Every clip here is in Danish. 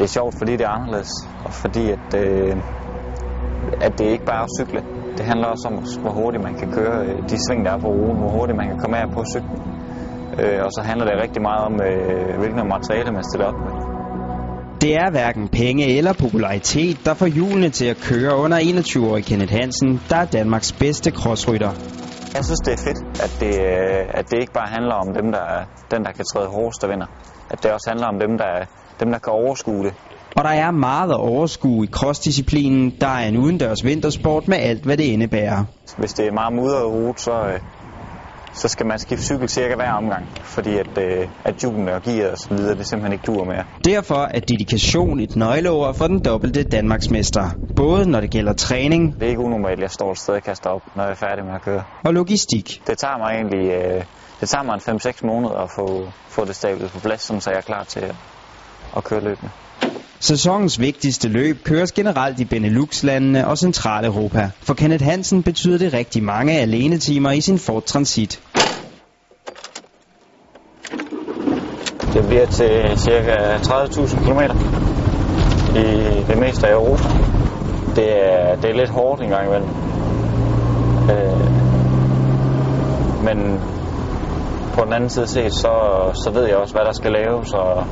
Det er sjovt, fordi det er anderledes, og fordi at, øh, at det ikke bare er at cykle. Det handler også om, hvor hurtigt man kan køre øh, de sving, der er på ruten, hvor hurtigt man kan komme af på cyklen. Øh, og så handler det rigtig meget om, øh, hvilken materiale man stiller op med. Det er hverken penge eller popularitet, der får hjulene til at køre under 21-årig Kenneth Hansen, der er Danmarks bedste crossrytter. Jeg synes, det er fedt, at det, øh, at det ikke bare handler om dem, der, er, den, der kan træde hårdest, der vinder. At det også handler om dem, der, dem, der kan overskue det. Og der er meget at overskue i crossdisciplinen, der er en udendørs vintersport med alt, hvad det indebærer. Hvis det er meget mudret rute, så, øh, så skal man skifte cykel cirka hver omgang, fordi at, øh, at hjulene og gear og så videre, det simpelthen ikke dur mere. Derfor er dedikation et nøgleord for den dobbelte Danmarksmester. Både når det gælder træning Det er ikke unormalt, at jeg står et sted og kaster op, når jeg er færdig med at køre. og logistik. Det tager mig egentlig øh, det tager mig en 5-6 måneder at få, få det stablet på plads, sådan, så jeg er klar til at, at køre løbende. Sæsonens vigtigste løb køres generelt i Benelux-landene og Centraleuropa. For Kenneth Hansen betyder det rigtig mange alenetimer i sin Ford Transit. Det bliver til ca. 30.000 km i det meste af Europa. Det er, det er lidt hårdt en gang imellem. Øh, men på den anden side set, så, så ved jeg også, hvad der skal laves, og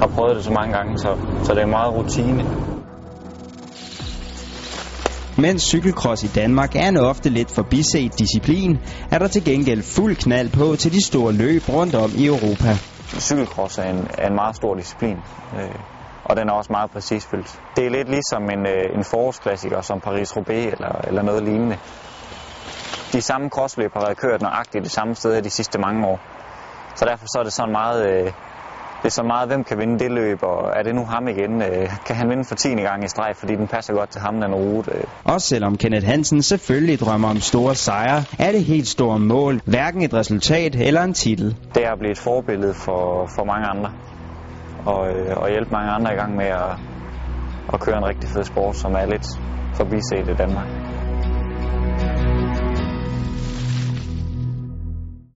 har prøvet det så mange gange, så, så det er meget rutine. Mens cykelcross i Danmark er en ofte lidt forbiset disciplin, er der til gengæld fuld knald på til de store løb rundt om i Europa. Cykelcross er en, er en meget stor disciplin, øh, og den er også meget præcisfyldt. Det er lidt ligesom en, øh, en forårsklassiker som Paris-Roubaix eller, eller noget lignende. De samme crossløb har været kørt nøjagtigt det samme sted de sidste mange år. Så derfor så er det sådan meget, øh, det er så meget, hvem kan vinde det løb, og er det nu ham igen? Øh, kan han vinde for 10. gang i streg, fordi den passer godt til ham, den rute? Også selvom Kenneth Hansen selvfølgelig drømmer om store sejre, er det helt store mål hverken et resultat eller en titel. Det er at blive et forbillede for, for mange andre, og, øh, og hjælpe mange andre i gang med at, at køre en rigtig fed sport, som er lidt forbiset i Danmark.